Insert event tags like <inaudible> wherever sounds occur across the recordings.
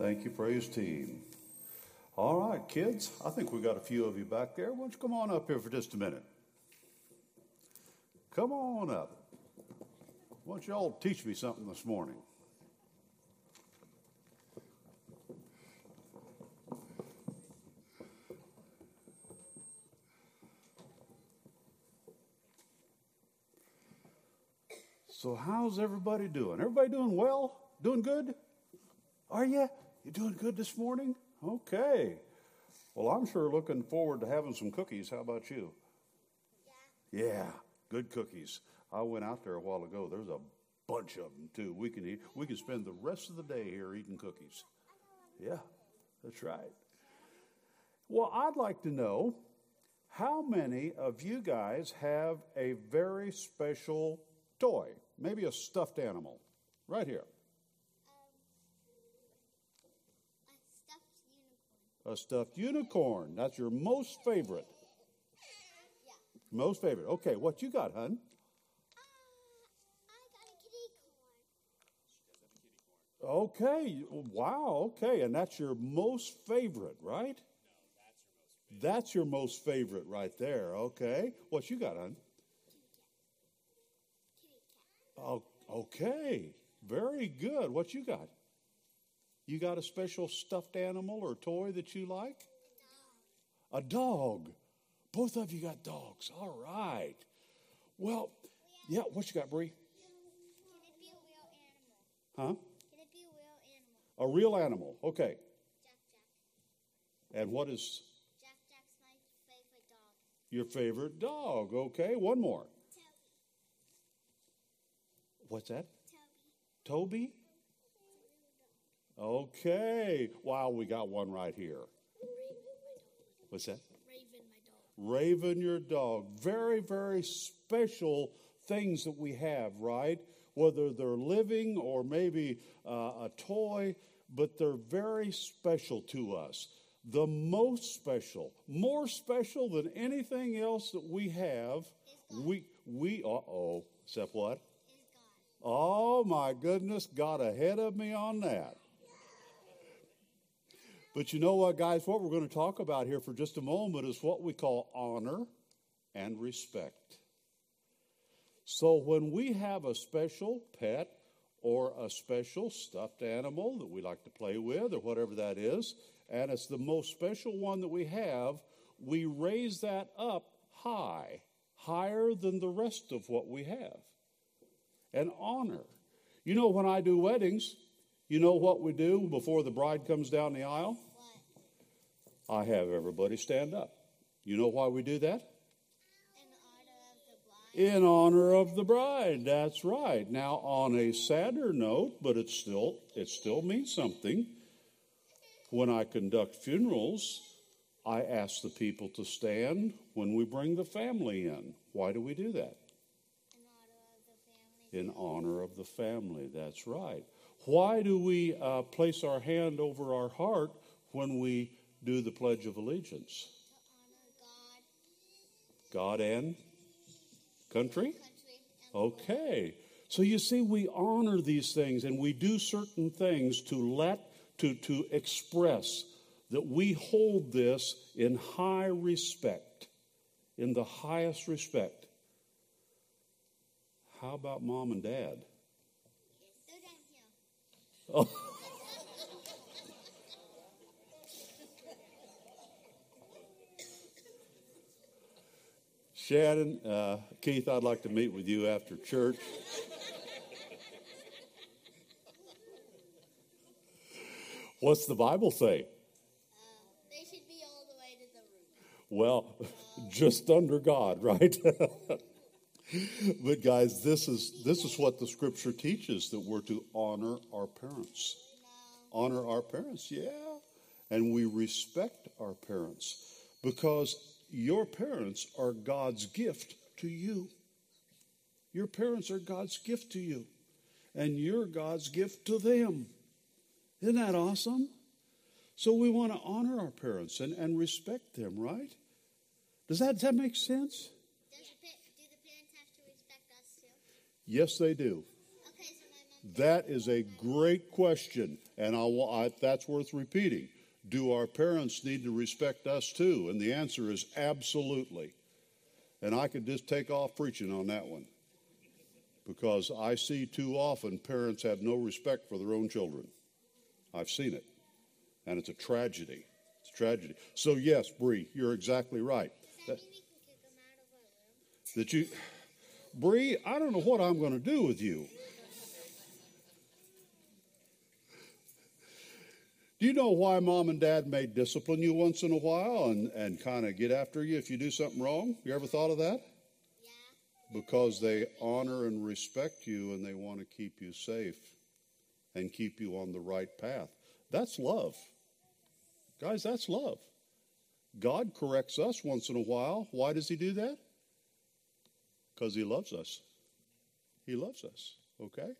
Thank you, praise team. All right, kids, I think we got a few of you back there. Why don't you come on up here for just a minute? Come on up. Why don't you all teach me something this morning? So, how's everybody doing? Everybody doing well? Doing good? Are you? You doing good this morning? Okay. Well, I'm sure looking forward to having some cookies. How about you? Yeah. Yeah, good cookies. I went out there a while ago. There's a bunch of them too. We can eat. We can spend the rest of the day here eating cookies. Yeah, that's right. Well, I'd like to know how many of you guys have a very special toy, maybe a stuffed animal, right here. A stuffed unicorn. That's your most favorite. Most favorite. Okay, what you got, hun? Okay. Wow. Okay. And that's your most favorite, right? No, That's your most favorite That's your most favorite right there. Okay. What you got, cat. Oh, okay. Very good. What you got? You got a special stuffed animal or toy that you like? A dog. Both of you got dogs. All right. Well, yeah, what you got, Bree? Can it be a real animal? Huh? Can it be a real animal? A real animal. Okay. Jack Jack. And what is Jack Jack's my favorite dog. your favorite dog? Okay. One more. Toby. What's that? Toby. Toby? Okay. Wow, we got one right here. What's that? Raven, my dog. Raven, your dog. Very, very special things that we have, right? Whether they're living or maybe uh, a toy, but they're very special to us. The most special, more special than anything else that we have. We, we, uh oh, except what? Oh my goodness, got ahead of me on that. But you know what, guys? What we're going to talk about here for just a moment is what we call honor and respect. So when we have a special pet or a special stuffed animal that we like to play with or whatever that is, and it's the most special one that we have, we raise that up high, higher than the rest of what we have and honor. You know, when I do weddings, you know what we do before the bride comes down the aisle? I have everybody stand up. You know why we do that? In honor of the bride. In honor of the bride. That's right. Now, on a sadder note, but it still it still means something. When I conduct funerals, I ask the people to stand when we bring the family in. Why do we do that? In honor of the family. in honor of the family. That's right. Why do we uh, place our hand over our heart when we do the Pledge of Allegiance? God, God and country? country, and Okay. So you see, we honor these things and we do certain things to let, to, to express that we hold this in high respect, in the highest respect. How about mom and dad? They're down here. Oh. Shannon, uh, Keith, I'd like to meet with you after church. What's the Bible say? Uh, they should be all the way to the root. Well, <laughs> just under God, right? <laughs> but guys, this is this is what the scripture teaches that we're to honor our parents. Honor our parents, yeah. And we respect our parents because your parents are God's gift to you. Your parents are God's gift to you, and you're God's gift to them. Isn't that awesome? So we want to honor our parents and, and respect them, right? Does that, does that make sense? Does the pa- do the parents have to respect us too? Yes, they do. Okay, so my That is a great question, and I, I, that's worth repeating. Do our parents need to respect us too? And the answer is absolutely. And I could just take off preaching on that one because I see too often parents have no respect for their own children. I've seen it, and it's a tragedy. It's a tragedy. So, yes, Bree, you're exactly right. That, that you, Bree, I don't know what I'm going to do with you. Do you know why mom and dad may discipline you once in a while and, and kind of get after you if you do something wrong? You ever thought of that? Yeah. Because they honor and respect you and they want to keep you safe and keep you on the right path. That's love. Guys, that's love. God corrects us once in a while. Why does He do that? Because He loves us. He loves us, okay?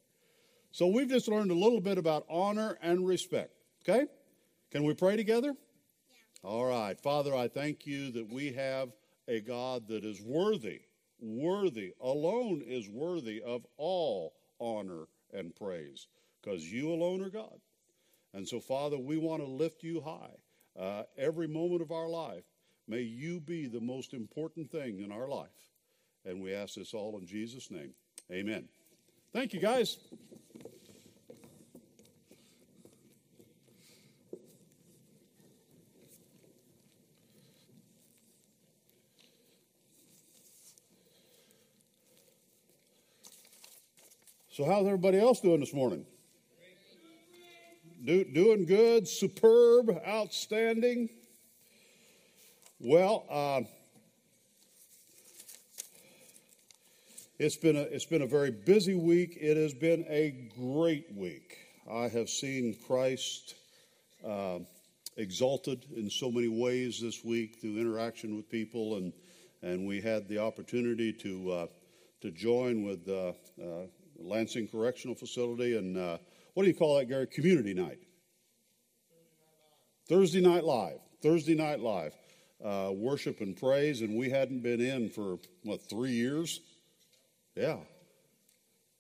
So we've just learned a little bit about honor and respect. Okay? Can we pray together? Yeah. All right. Father, I thank you that we have a God that is worthy, worthy, alone is worthy of all honor and praise because you alone are God. And so, Father, we want to lift you high uh, every moment of our life. May you be the most important thing in our life. And we ask this all in Jesus' name. Amen. Thank you, guys. So, how's everybody else doing this morning? Do, doing good, superb, outstanding. Well, uh, it's been a it's been a very busy week. It has been a great week. I have seen Christ uh, exalted in so many ways this week through interaction with people, and and we had the opportunity to uh, to join with uh, uh, Lansing Correctional Facility, and uh, what do you call that, Gary? Community night. Thursday night live. Thursday night live. Uh, worship and praise, and we hadn't been in for what three years? Yeah.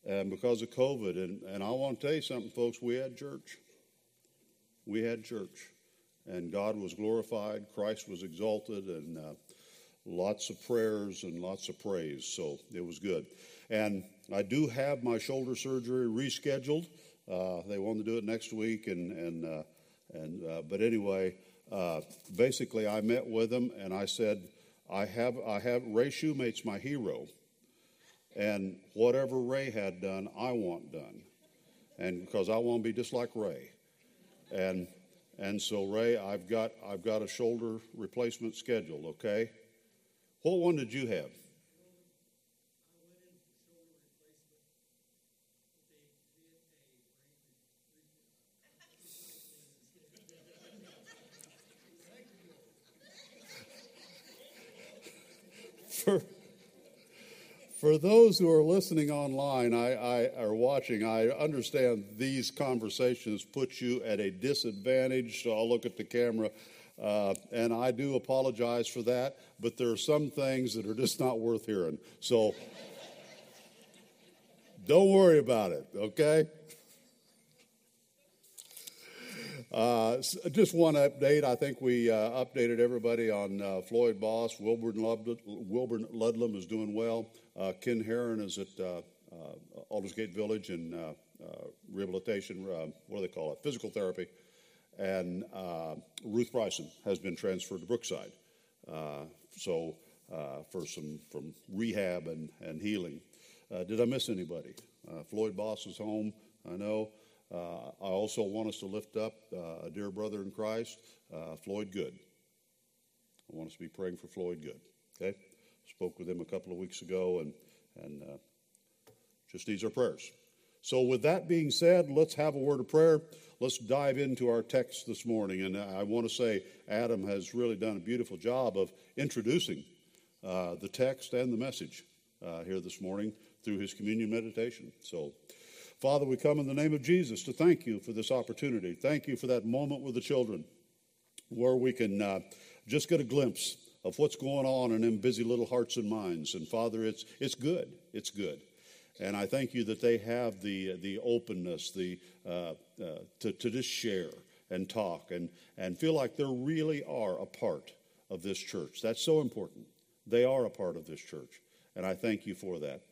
And because of COVID, and, and I want to tell you something, folks, we had church. We had church. And God was glorified, Christ was exalted, and uh, lots of prayers and lots of praise. So it was good. And I do have my shoulder surgery rescheduled. Uh, they want to do it next week, and and uh, and uh, but anyway, uh, basically, I met with them and I said, I have I have Ray Shoemate's my hero, and whatever Ray had done, I want done, and because I want to be just like Ray, and and so Ray, I've got I've got a shoulder replacement scheduled. Okay, what one did you have? For those who are listening online I, I are watching, I understand these conversations put you at a disadvantage. So I'll look at the camera, uh, and I do apologize for that. But there are some things that are just not worth hearing. So don't worry about it. Okay. Uh, just one update. I think we uh, updated everybody on uh, Floyd Boss. Wilburn, Wilburn Ludlam is doing well. Uh, Ken Herron is at uh, uh, Aldersgate Village in rehabilitation, what do they call it? Physical therapy. And Ruth Bryson has been transferred to Brookside. so for some from rehab and, and healing. did I miss anybody? Floyd Boss is home, I know. Uh, I also want us to lift up uh, a dear brother in Christ, uh, Floyd Good. I want us to be praying for Floyd Good. Okay? Spoke with him a couple of weeks ago, and, and uh, just needs our prayers. So, with that being said, let's have a word of prayer. Let's dive into our text this morning. And I want to say Adam has really done a beautiful job of introducing uh, the text and the message uh, here this morning through his communion meditation. So, Father, we come in the name of Jesus to thank you for this opportunity. Thank you for that moment with the children where we can uh, just get a glimpse of what's going on in them busy little hearts and minds. And Father, it's, it's good. It's good. And I thank you that they have the, the openness the, uh, uh, to, to just share and talk and, and feel like they really are a part of this church. That's so important. They are a part of this church. And I thank you for that.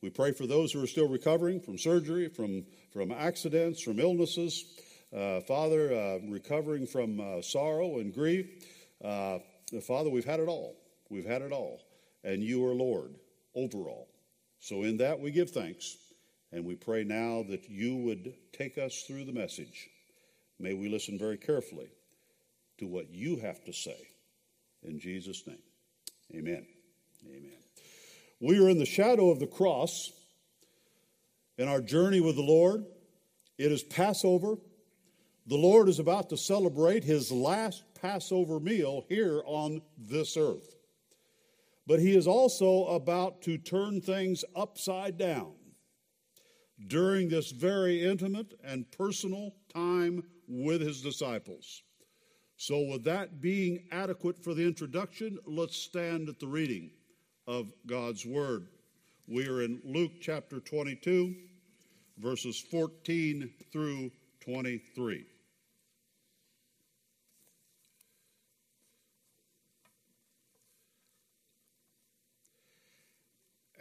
We pray for those who are still recovering from surgery, from, from accidents, from illnesses. Uh, Father, uh, recovering from uh, sorrow and grief. Father, we've had it all. We've had it all. And you are Lord over all. So, in that, we give thanks. And we pray now that you would take us through the message. May we listen very carefully to what you have to say. In Jesus' name, amen. Amen. We are in the shadow of the cross in our journey with the Lord. It is Passover. The Lord is about to celebrate his last Passover meal here on this earth. But he is also about to turn things upside down during this very intimate and personal time with his disciples. So, with that being adequate for the introduction, let's stand at the reading of God's Word. We are in Luke chapter 22, verses 14 through 23.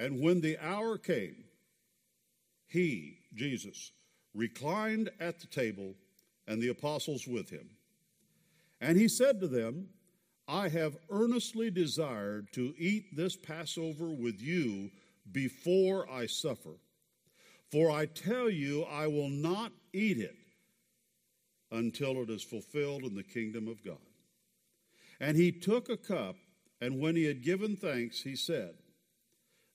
And when the hour came, he, Jesus, reclined at the table and the apostles with him. And he said to them, I have earnestly desired to eat this Passover with you before I suffer. For I tell you, I will not eat it until it is fulfilled in the kingdom of God. And he took a cup, and when he had given thanks, he said,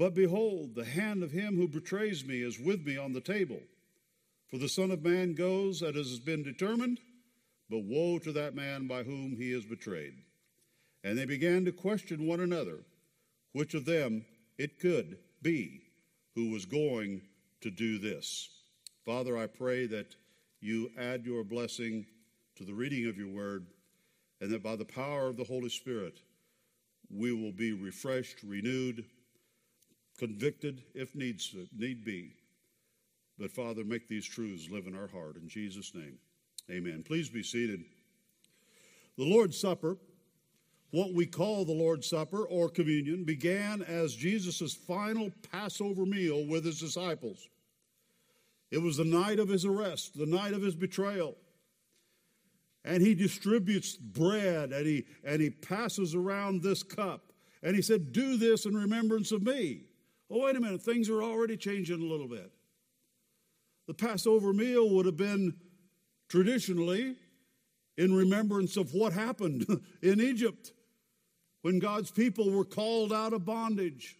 But behold, the hand of him who betrays me is with me on the table. For the Son of Man goes as has been determined but woe to that man by whom he is betrayed. And they began to question one another which of them it could be who was going to do this. Father, I pray that you add your blessing to the reading of your word, and that by the power of the Holy Spirit, we will be refreshed, renewed, convicted if needs need be. But Father, make these truths live in our heart. In Jesus' name. Amen. Please be seated. The Lord's Supper, what we call the Lord's Supper or communion, began as Jesus' final Passover meal with his disciples. It was the night of his arrest, the night of his betrayal. And he distributes bread and he, and he passes around this cup. And he said, Do this in remembrance of me. Oh, wait a minute, things are already changing a little bit. The Passover meal would have been traditionally in remembrance of what happened <laughs> in Egypt when God's people were called out of bondage.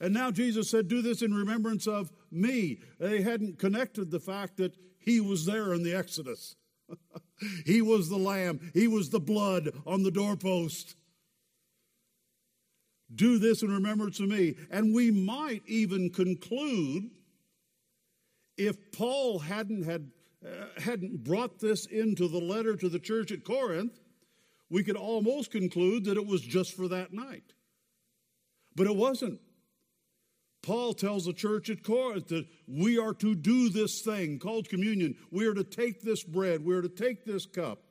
And now Jesus said, Do this in remembrance of me. They hadn't connected the fact that he was there in the Exodus. <laughs> he was the lamb, he was the blood on the doorpost. Do this in remembrance of me. And we might even conclude if Paul hadn't had uh, hadn't brought this into the letter to the church at Corinth, we could almost conclude that it was just for that night. But it wasn't. Paul tells the church at Corinth that we are to do this thing called communion. We are to take this bread, we are to take this cup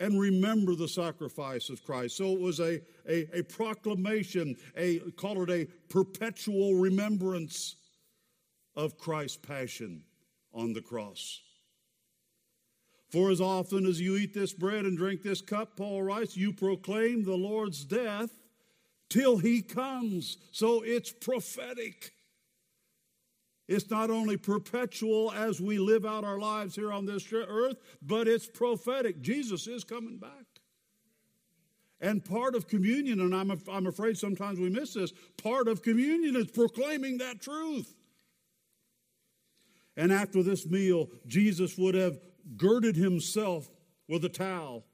and remember the sacrifice of Christ. So it was a, a, a proclamation, a call it a perpetual remembrance of Christ's passion on the cross. For as often as you eat this bread and drink this cup, Paul writes, you proclaim the Lord's death till he comes. So it's prophetic. It's not only perpetual as we live out our lives here on this earth, but it's prophetic. Jesus is coming back. And part of communion, and I'm, I'm afraid sometimes we miss this, part of communion is proclaiming that truth. And after this meal, Jesus would have girded himself with a towel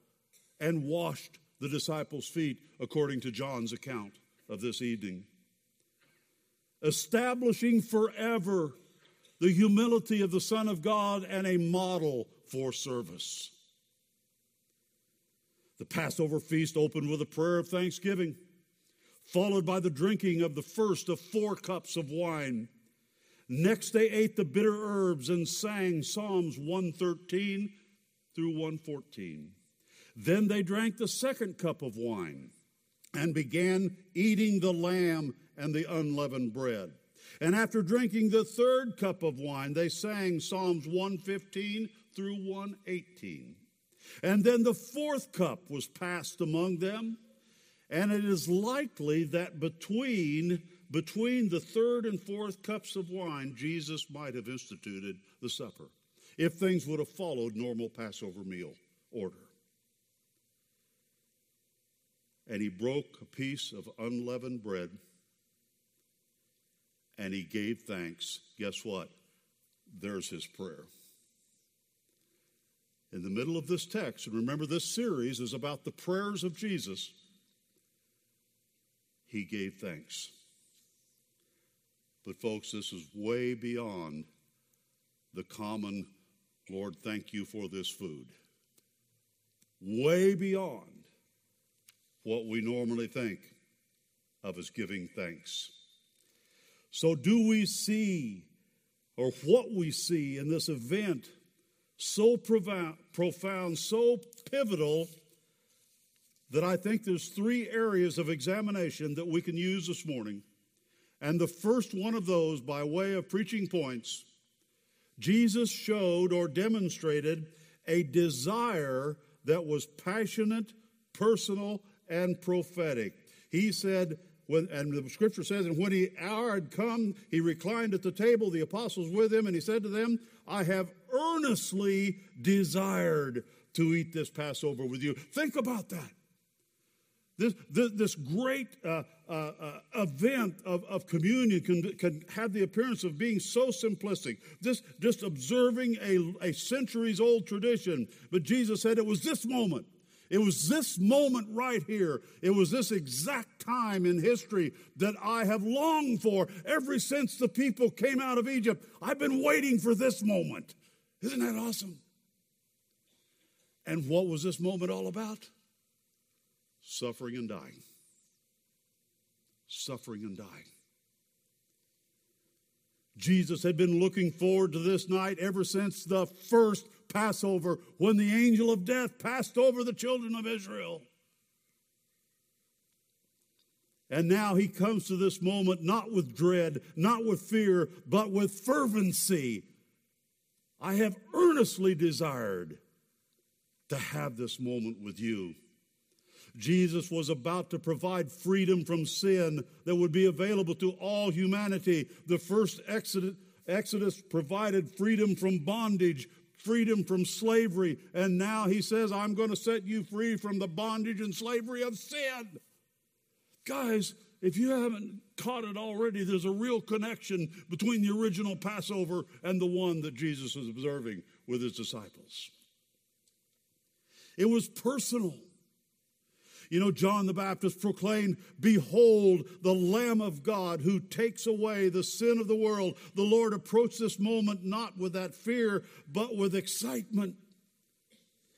and washed the disciples' feet, according to John's account of this evening. Establishing forever the humility of the Son of God and a model for service. The Passover feast opened with a prayer of thanksgiving, followed by the drinking of the first of four cups of wine. Next, they ate the bitter herbs and sang Psalms 113 through 114. Then they drank the second cup of wine and began eating the lamb and the unleavened bread. And after drinking the third cup of wine, they sang Psalms 115 through 118. And then the fourth cup was passed among them. And it is likely that between, between the third and fourth cups of wine, Jesus might have instituted the supper if things would have followed normal Passover meal order. And he broke a piece of unleavened bread and he gave thanks. Guess what? There's his prayer. In the middle of this text, and remember this series is about the prayers of Jesus, he gave thanks. But, folks, this is way beyond the common, Lord, thank you for this food. Way beyond what we normally think of as giving thanks. So, do we see, or what we see in this event, so profound, so pivotal, that I think there's three areas of examination that we can use this morning. And the first one of those, by way of preaching points, Jesus showed or demonstrated a desire that was passionate, personal, and prophetic. He said, when, and the scripture says, and when the hour had come, he reclined at the table, the apostles with him, and he said to them, I have earnestly desired to eat this Passover with you. Think about that. This, this, this great uh, uh, uh, event of, of communion can, can have the appearance of being so simplistic, just, just observing a, a centuries old tradition. But Jesus said it was this moment it was this moment right here. It was this exact time in history that I have longed for ever since the people came out of Egypt. I've been waiting for this moment. Isn't that awesome? And what was this moment all about? Suffering and dying. Suffering and dying. Jesus had been looking forward to this night ever since the first Passover when the angel of death passed over the children of Israel. And now he comes to this moment not with dread, not with fear, but with fervency. I have earnestly desired to have this moment with you. Jesus was about to provide freedom from sin that would be available to all humanity. The first Exodus, provided freedom from bondage, freedom from slavery. And now he says, I'm going to set you free from the bondage and slavery of sin. Guys, if you haven't caught it already, there's a real connection between the original Passover and the one that Jesus was observing with his disciples. It was personal. You know, John the Baptist proclaimed, Behold, the Lamb of God who takes away the sin of the world. The Lord approached this moment not with that fear, but with excitement.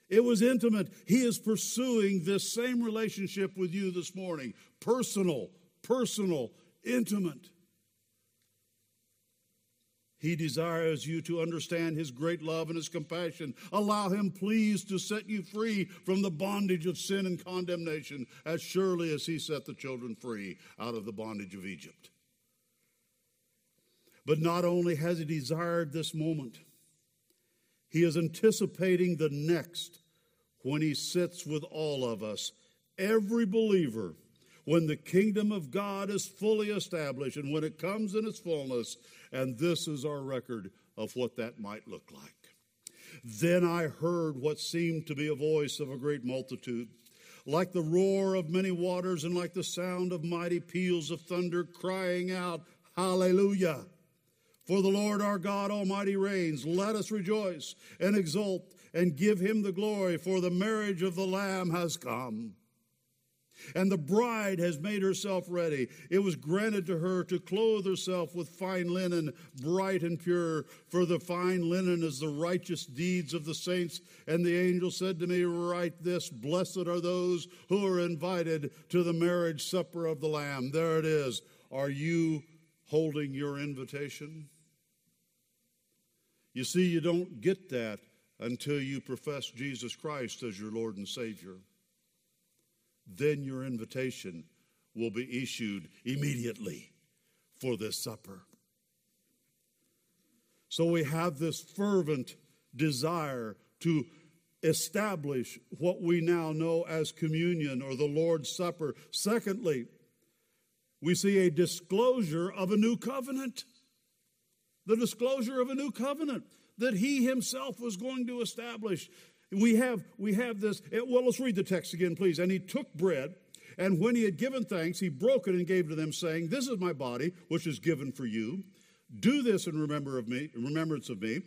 It was intimate. He is pursuing this same relationship with you this morning personal, personal, intimate. He desires you to understand His great love and His compassion. Allow Him, please, to set you free from the bondage of sin and condemnation, as surely as He set the children free out of the bondage of Egypt. But not only has He desired this moment, He is anticipating the next when He sits with all of us, every believer when the kingdom of God is fully established and when it comes in its fullness. And this is our record of what that might look like. Then I heard what seemed to be a voice of a great multitude, like the roar of many waters and like the sound of mighty peals of thunder, crying out, Hallelujah! For the Lord our God Almighty reigns. Let us rejoice and exult and give him the glory, for the marriage of the Lamb has come. And the bride has made herself ready. It was granted to her to clothe herself with fine linen, bright and pure, for the fine linen is the righteous deeds of the saints. And the angel said to me, Write this Blessed are those who are invited to the marriage supper of the Lamb. There it is. Are you holding your invitation? You see, you don't get that until you profess Jesus Christ as your Lord and Savior. Then your invitation will be issued immediately for this supper. So we have this fervent desire to establish what we now know as communion or the Lord's Supper. Secondly, we see a disclosure of a new covenant the disclosure of a new covenant that he himself was going to establish. We have, we have this. Eh, well, let's read the text again, please. And he took bread, and when he had given thanks, he broke it and gave it to them, saying, This is my body, which is given for you. Do this in remember of me, remembrance of me.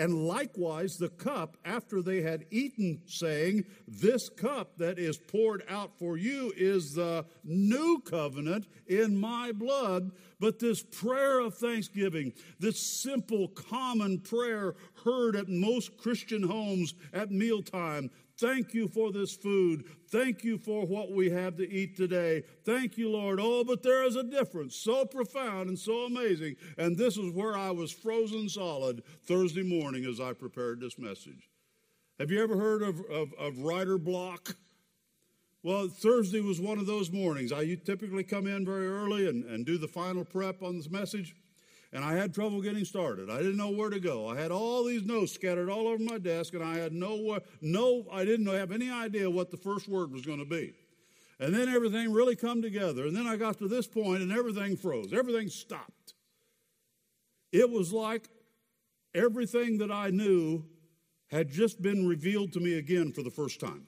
And likewise the cup after they had eaten, saying, This cup that is poured out for you is the new covenant in my blood. But this prayer of thanksgiving, this simple, common prayer heard at most Christian homes at mealtime, Thank you for this food. Thank you for what we have to eat today. Thank you, Lord. Oh, but there is a difference so profound and so amazing. And this is where I was frozen solid Thursday morning as I prepared this message. Have you ever heard of, of, of writer block? Well, Thursday was one of those mornings. I typically come in very early and, and do the final prep on this message and I had trouble getting started. I didn't know where to go. I had all these notes scattered all over my desk, and I had no, no, I didn't have any idea what the first word was going to be. And then everything really come together. And then I got to this point, and everything froze. Everything stopped. It was like everything that I knew had just been revealed to me again for the first time.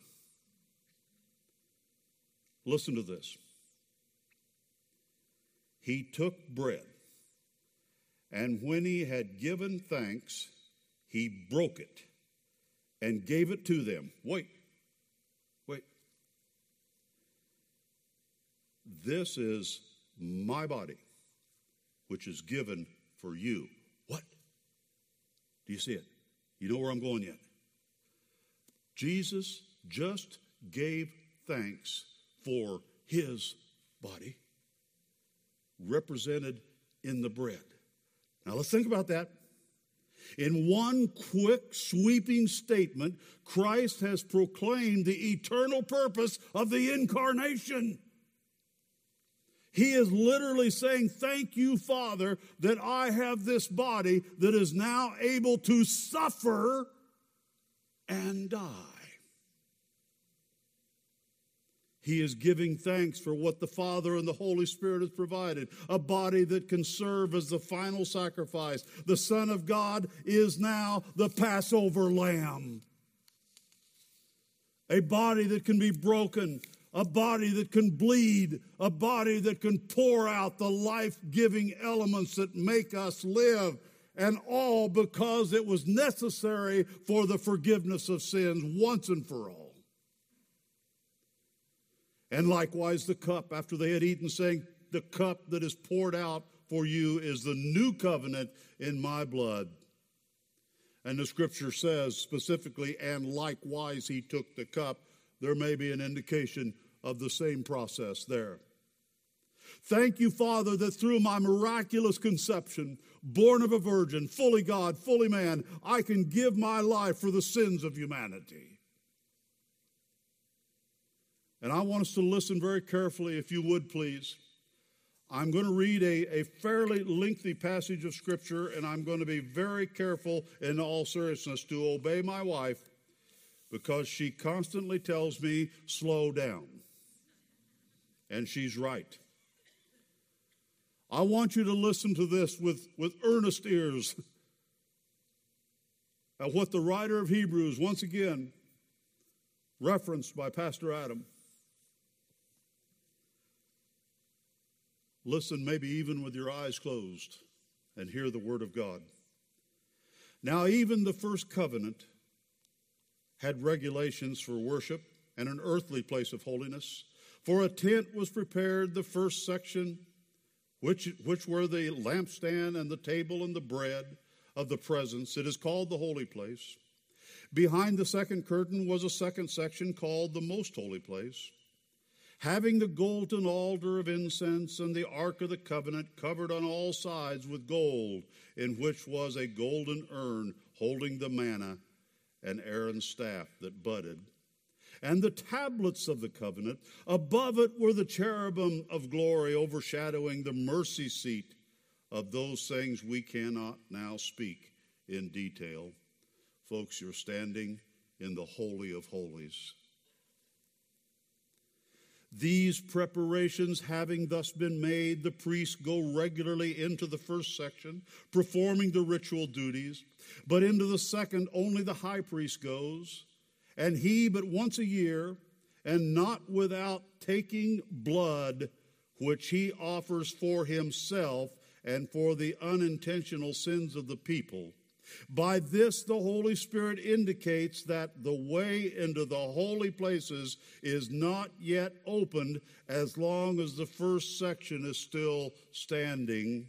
Listen to this. He took bread and when he had given thanks, he broke it and gave it to them. Wait, wait. This is my body, which is given for you. What? Do you see it? You know where I'm going yet? Jesus just gave thanks for his body represented in the bread. Now let's think about that. In one quick, sweeping statement, Christ has proclaimed the eternal purpose of the incarnation. He is literally saying, Thank you, Father, that I have this body that is now able to suffer and die. He is giving thanks for what the Father and the Holy Spirit has provided a body that can serve as the final sacrifice. The Son of God is now the Passover lamb. A body that can be broken, a body that can bleed, a body that can pour out the life giving elements that make us live. And all because it was necessary for the forgiveness of sins once and for all. And likewise the cup after they had eaten, saying, The cup that is poured out for you is the new covenant in my blood. And the scripture says specifically, and likewise he took the cup. There may be an indication of the same process there. Thank you, Father, that through my miraculous conception, born of a virgin, fully God, fully man, I can give my life for the sins of humanity. And I want us to listen very carefully, if you would please. I'm going to read a, a fairly lengthy passage of Scripture, and I'm going to be very careful in all seriousness to obey my wife because she constantly tells me, slow down. And she's right. I want you to listen to this with, with earnest ears <laughs> at what the writer of Hebrews, once again, referenced by Pastor Adam listen, maybe even with your eyes closed, and hear the word of God. Now, even the first covenant had regulations for worship and an earthly place of holiness. For a tent was prepared, the first section, which, which were the lampstand and the table and the bread of the presence. It is called the holy place. Behind the second curtain was a second section called the most holy place, having the golden altar of incense and the ark of the covenant covered on all sides with gold, in which was a golden urn holding the manna and Aaron's staff that budded and the tablets of the covenant. Above it were the cherubim of glory overshadowing the mercy seat of those things we cannot now speak in detail. Folks, you're standing in the Holy of Holies. These preparations having thus been made, the priests go regularly into the first section, performing the ritual duties, but into the second, only the high priest goes and he but once a year, and not without taking blood, which he offers for himself and for the unintentional sins of the people. By this, the Holy Spirit indicates that the way into the holy places is not yet opened as long as the first section is still standing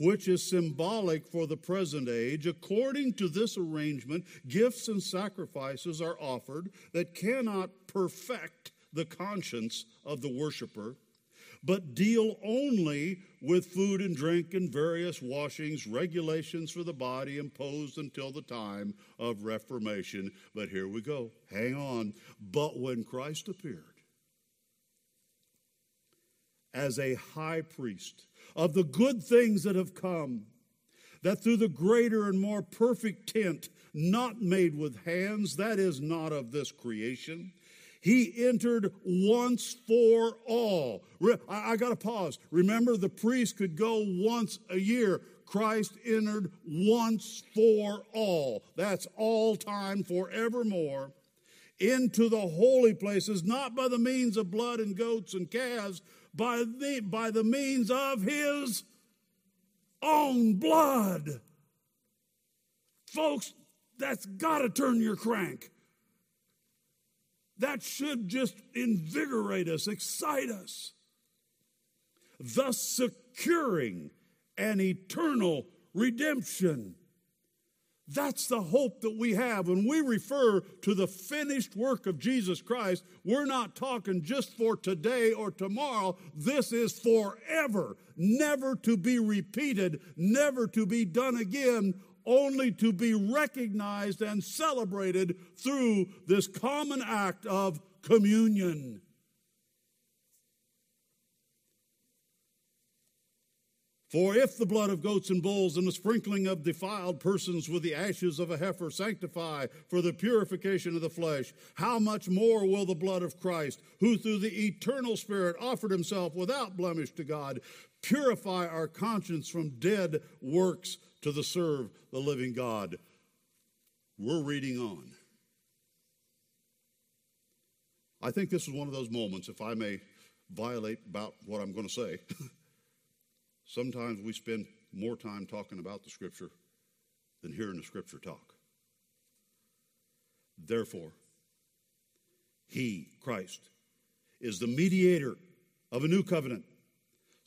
which is symbolic for the present age, according to this arrangement, gifts and sacrifices are offered that cannot perfect the conscience of the worshiper, but deal only with food and drink and various washings, regulations for the body imposed until the time of Reformation. But here we go. Hang on. But when Christ appeared as a high priest, of the good things that have come, that through the greater and more perfect tent, not made with hands, that is not of this creation, he entered once for all. I, I got to pause. Remember, the priest could go once a year. Christ entered once for all. That's all time forevermore into the holy places, not by the means of blood and goats and calves, by the, by the means of his own blood. Folks, that's got to turn your crank. That should just invigorate us, excite us, thus securing an eternal redemption. That's the hope that we have. When we refer to the finished work of Jesus Christ, we're not talking just for today or tomorrow. This is forever, never to be repeated, never to be done again, only to be recognized and celebrated through this common act of communion. For if the blood of goats and bulls and the sprinkling of defiled persons with the ashes of a heifer sanctify for the purification of the flesh, how much more will the blood of Christ, who through the eternal Spirit offered himself without blemish to God, purify our conscience from dead works to the serve the living God? We're reading on. I think this is one of those moments, if I may violate about what I'm going to say. <laughs> Sometimes we spend more time talking about the Scripture than hearing the Scripture talk. Therefore, He, Christ, is the mediator of a new covenant,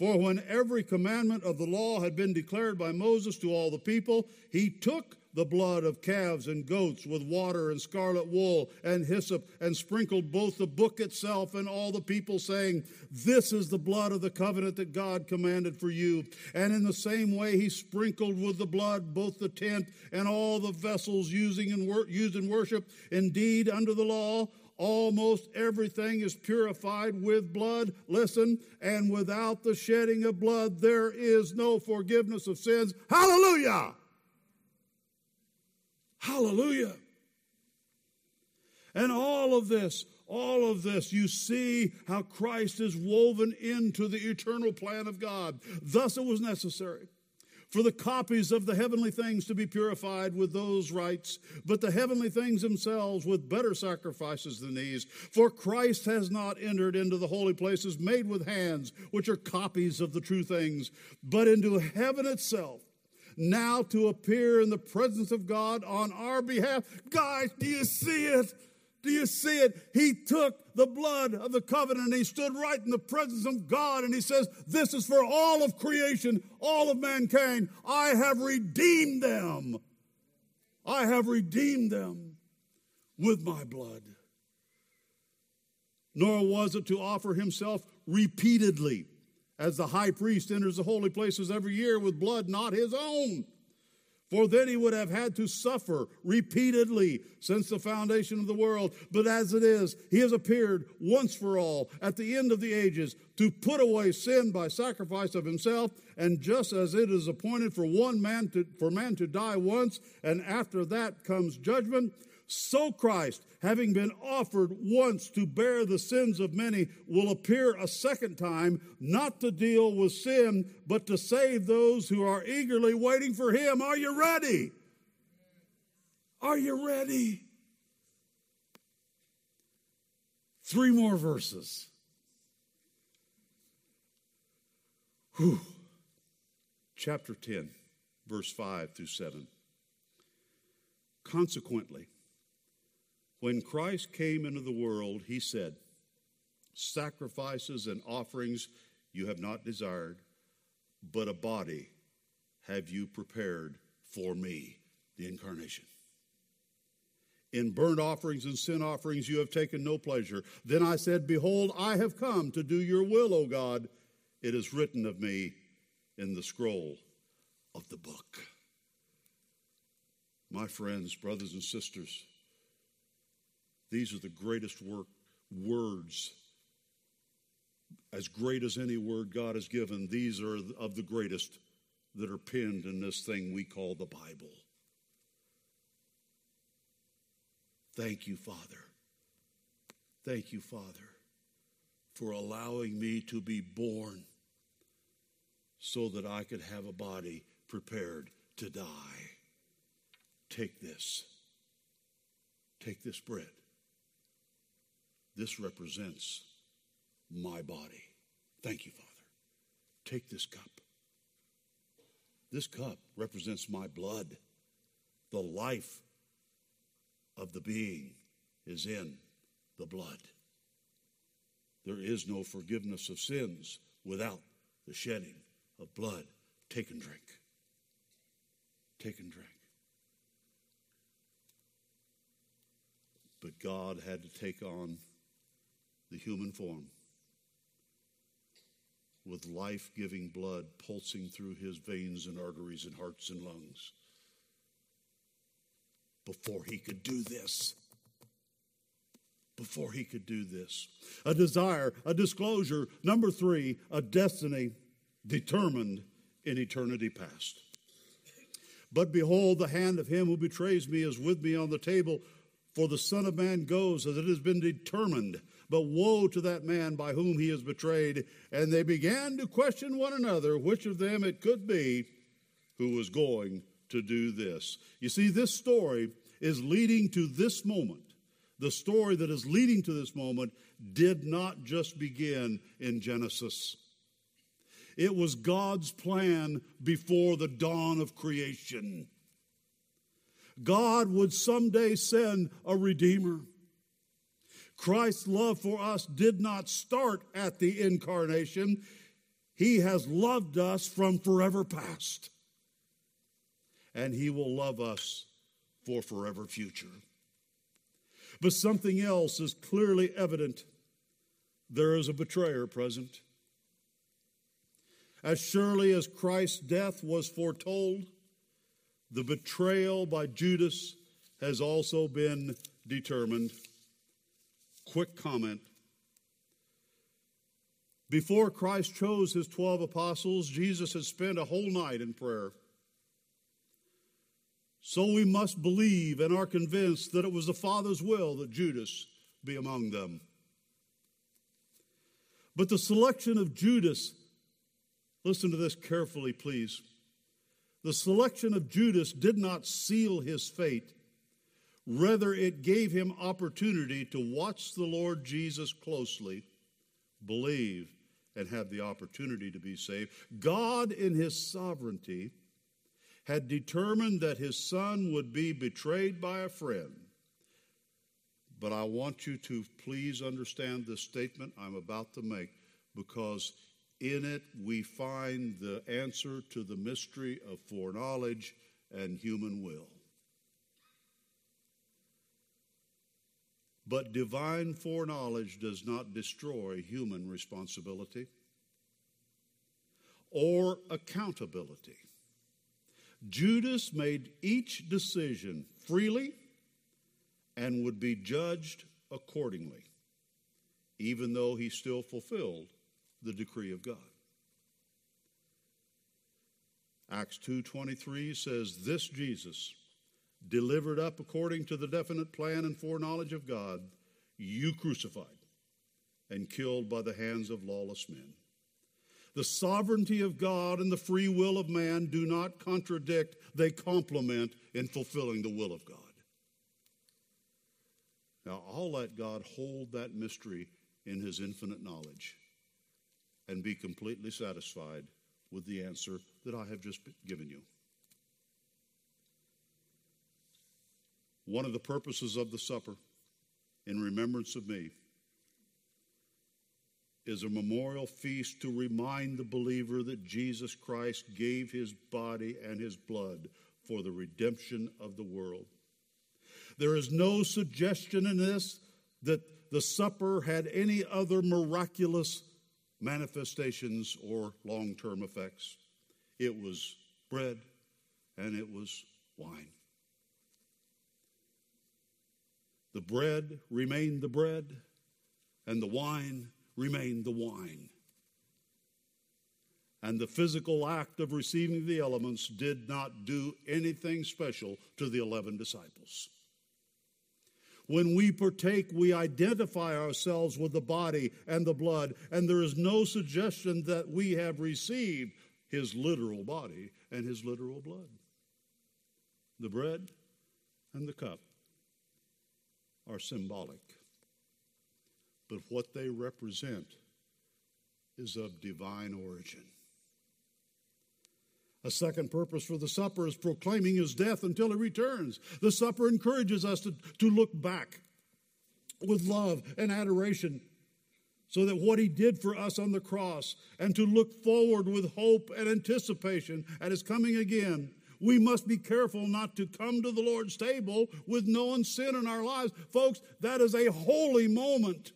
For when every commandment of the law had been declared by Moses to all the people, he took the blood of calves and goats with water and scarlet wool and hyssop and sprinkled both the book itself and all the people, saying, This is the blood of the covenant that God commanded for you. And in the same way, he sprinkled with the blood both the tent and all the vessels using in wor- used in worship. Indeed, under the law, Almost everything is purified with blood. Listen, and without the shedding of blood, there is no forgiveness of sins. Hallelujah! Hallelujah! And all of this, all of this, you see how Christ is woven into the eternal plan of God. Thus, it was necessary for the copies of the heavenly things to be purified with those rites, but the heavenly things themselves with better sacrifices than these. For Christ has not entered into the holy places made with hands, which are copies of the true things, but into heaven itself. Now to appear in the presence of God on our behalf. Guys, do you see it? Do you see it? He took the blood of the covenant and he stood right in the presence of God and he says, This is for all of creation, all of mankind. I have redeemed them. I have redeemed them with my blood. Nor was it to offer himself repeatedly, as the high priest enters the holy places every year with blood not his own for then he would have had to suffer repeatedly since the foundation of the world. But as it is, he has appeared once for all at the end of the ages to put away sin by sacrifice of himself. And just as it is appointed for one man to, for man to die once, and after that comes judgment, so Christ, having been offered once to bear the sins of many, will appear a second time, not to deal with sin, but to save those who are eagerly waiting for him. Are you ready? Are you ready? Three more verses. Whew. Chapter 10, verse 5 through 7. Consequently, when Christ came into the world, he said, Sacrifices and offerings you have not desired, but a body have you prepared for me, the incarnation. In burnt offerings and sin offerings you have taken no pleasure. Then I said, Behold, I have come to do your will, O God. It is written of me in the scroll of the book. My friends, brothers, and sisters, these are the greatest work, words. As great as any word God has given, these are of the greatest that are penned in this thing we call the Bible. Thank you, Father. Thank you, Father, for allowing me to be born so that I could have a body prepared to die. Take this. Take this bread. This represents my body. Thank you, Father. Take this cup. This cup represents my blood. The life of the being is in the blood. There is no forgiveness of sins without the shedding of blood. Take and drink. Take and drink. But God had to take on the human form with life giving blood pulsing through his veins and arteries and hearts and lungs before he could do this. Before he could do this. A desire, a disclosure. Number three, a destiny determined in eternity past. But behold, the hand of him who betrays me is with me on the table, for the Son of Man goes as it has been determined but woe to that man by whom he is betrayed. And they began to question one another which of them it could be who was going to do this. You see, this story is leading to this moment. The story that is leading to this moment did not just begin in Genesis. It was God's plan before the dawn of creation. God would someday send a Redeemer. Christ's love for us did not start at the incarnation. He has loved us from forever past. And He will love us for forever future. But something else is clearly evident. There is a betrayer present. As surely as Christ's death was foretold, the betrayal by Judas has also been determined. Quick comment. Before Christ chose his 12 apostles, Jesus had spent a whole night in prayer. So we must believe and are convinced that it was the Father's will that Judas be among them. But the selection of Judas, listen to this carefully, please. The selection of Judas did not seal his fate. Rather, it gave him opportunity to watch the Lord Jesus closely, believe, and have the opportunity to be saved. God, in his sovereignty, had determined that his son would be betrayed by a friend. But I want you to please understand this statement I'm about to make because in it we find the answer to the mystery of foreknowledge and human will. But divine foreknowledge does not destroy human responsibility or accountability. Judas made each decision freely and would be judged accordingly, even though he still fulfilled the decree of God. Acts 2:23 says this Jesus delivered up according to the definite plan and foreknowledge of God you crucified and killed by the hands of lawless men the sovereignty of God and the free will of man do not contradict, they complement in fulfilling the will of God. Now, I'll let God hold that mystery in his infinite knowledge and be completely satisfied with the answer that I have just given you. One of the purposes of the supper, in remembrance of me, is a memorial feast to remind the believer that Jesus Christ gave his body and his blood for the redemption of the world. There is no suggestion in this that the supper had any other miraculous manifestations or long term effects. It was bread and it was wine. The bread remained the bread, and the wine remained the wine. And the physical act of receiving the elements did not do anything special to the 11 disciples. When we partake, we identify ourselves with the body and the blood, and there is no suggestion that we have received his literal body and his literal blood. The bread and the cup are symbolic but what they represent is of divine origin. A second purpose for the supper is proclaiming his death until he returns. The supper encourages us to, to look back with love and adoration so that what he did for us on the cross and to look forward with hope and anticipation at his coming again. We must be careful not to come to the Lord's table with known sin in our lives. Folks, that is a holy moment.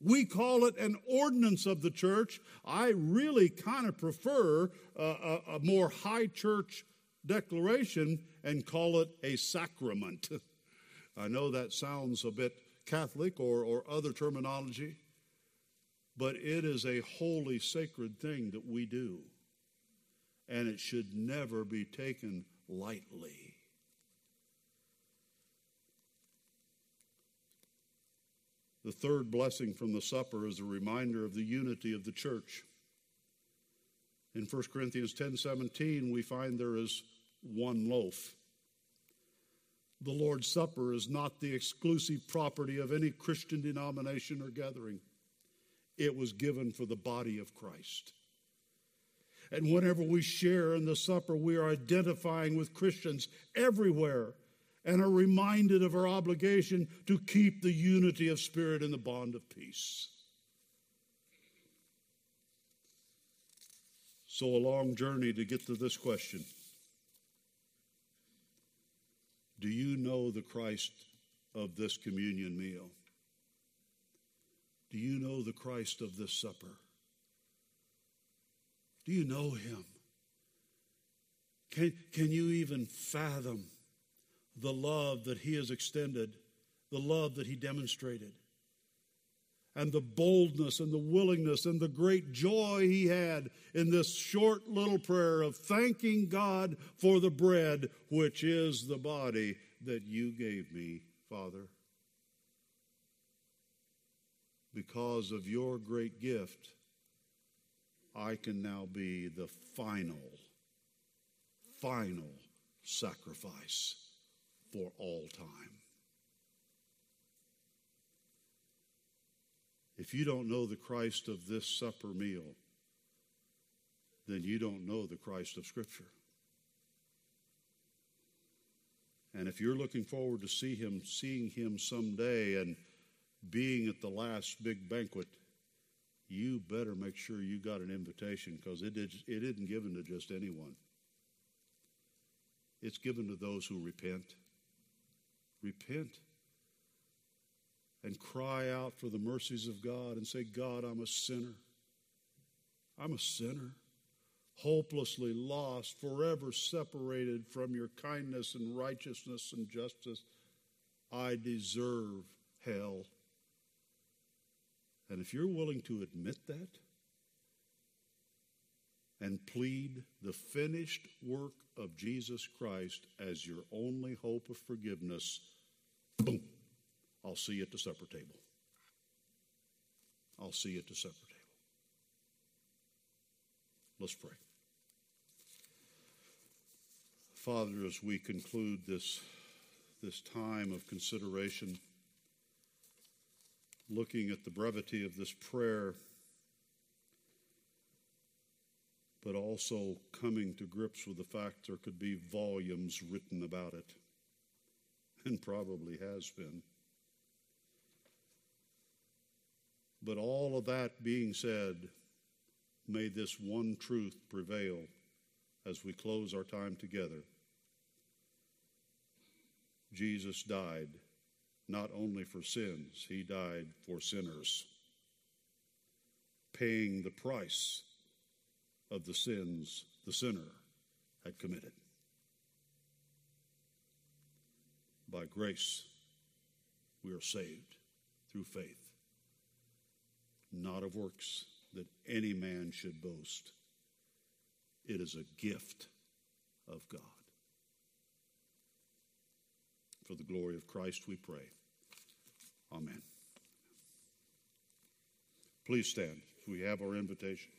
We call it an ordinance of the church. I really kind of prefer a, a, a, more high church declaration and call it a sacrament. <laughs> I know that sounds a bit Catholic or, or other terminology, but it is a holy, sacred thing that we do. And it should never be taken lightly. The third blessing from the supper is a reminder of the unity of the church. In 1 Corinthians 10:17 we find there is one loaf. The Lord's Supper is not the exclusive property of any Christian denomination or gathering. It was given for the body of Christ. And whenever we share in the supper, we are identifying with Christians everywhere and are reminded of our obligation to keep the unity of spirit in the bond of peace. So, a long journey to get to this question Do you know the Christ of this communion meal? Do you know the Christ of this supper? Do you know him? Can, can you even fathom the love that he has extended, the love that he demonstrated. and the boldness and the willingness and the great joy he had in this short little prayer of thanking God for the bread, which is the body that you gave me, Father. Because of your great gift, I can now be the final, final sacrifice for all time. If you don't know the Christ of this supper meal, then you don't know the Christ of Scripture. And if you're looking forward to see him, seeing him someday and being at the last big banquet, you better make sure you got an invitation because it, it isn't given to just anyone. It's given to those who repent. Repent and cry out for the mercies of God and say, God, I'm a sinner. I'm a sinner, hopelessly lost, forever separated from your kindness and righteousness and justice. I deserve hell. And if you're willing to admit that and plead the finished work of Jesus Christ as your only hope of forgiveness, boom. I'll see you at the supper table. I'll see you at the supper table. Let's pray. Father, as we conclude this, this time of consideration, looking at the brevity of this prayer, but also coming to grips with the fact there could be volumes written about it, and probably has been. But all of that being said, may this one truth prevail as we close our time together. Jesus died not only for sins, he died for sinners, paying the price of the sins the sinner had committed. By grace, we are saved through faith not of works, that any man should boast. It is a gift of God. For the glory of Christ, we pray. Amen. Please stand. We have our invitation.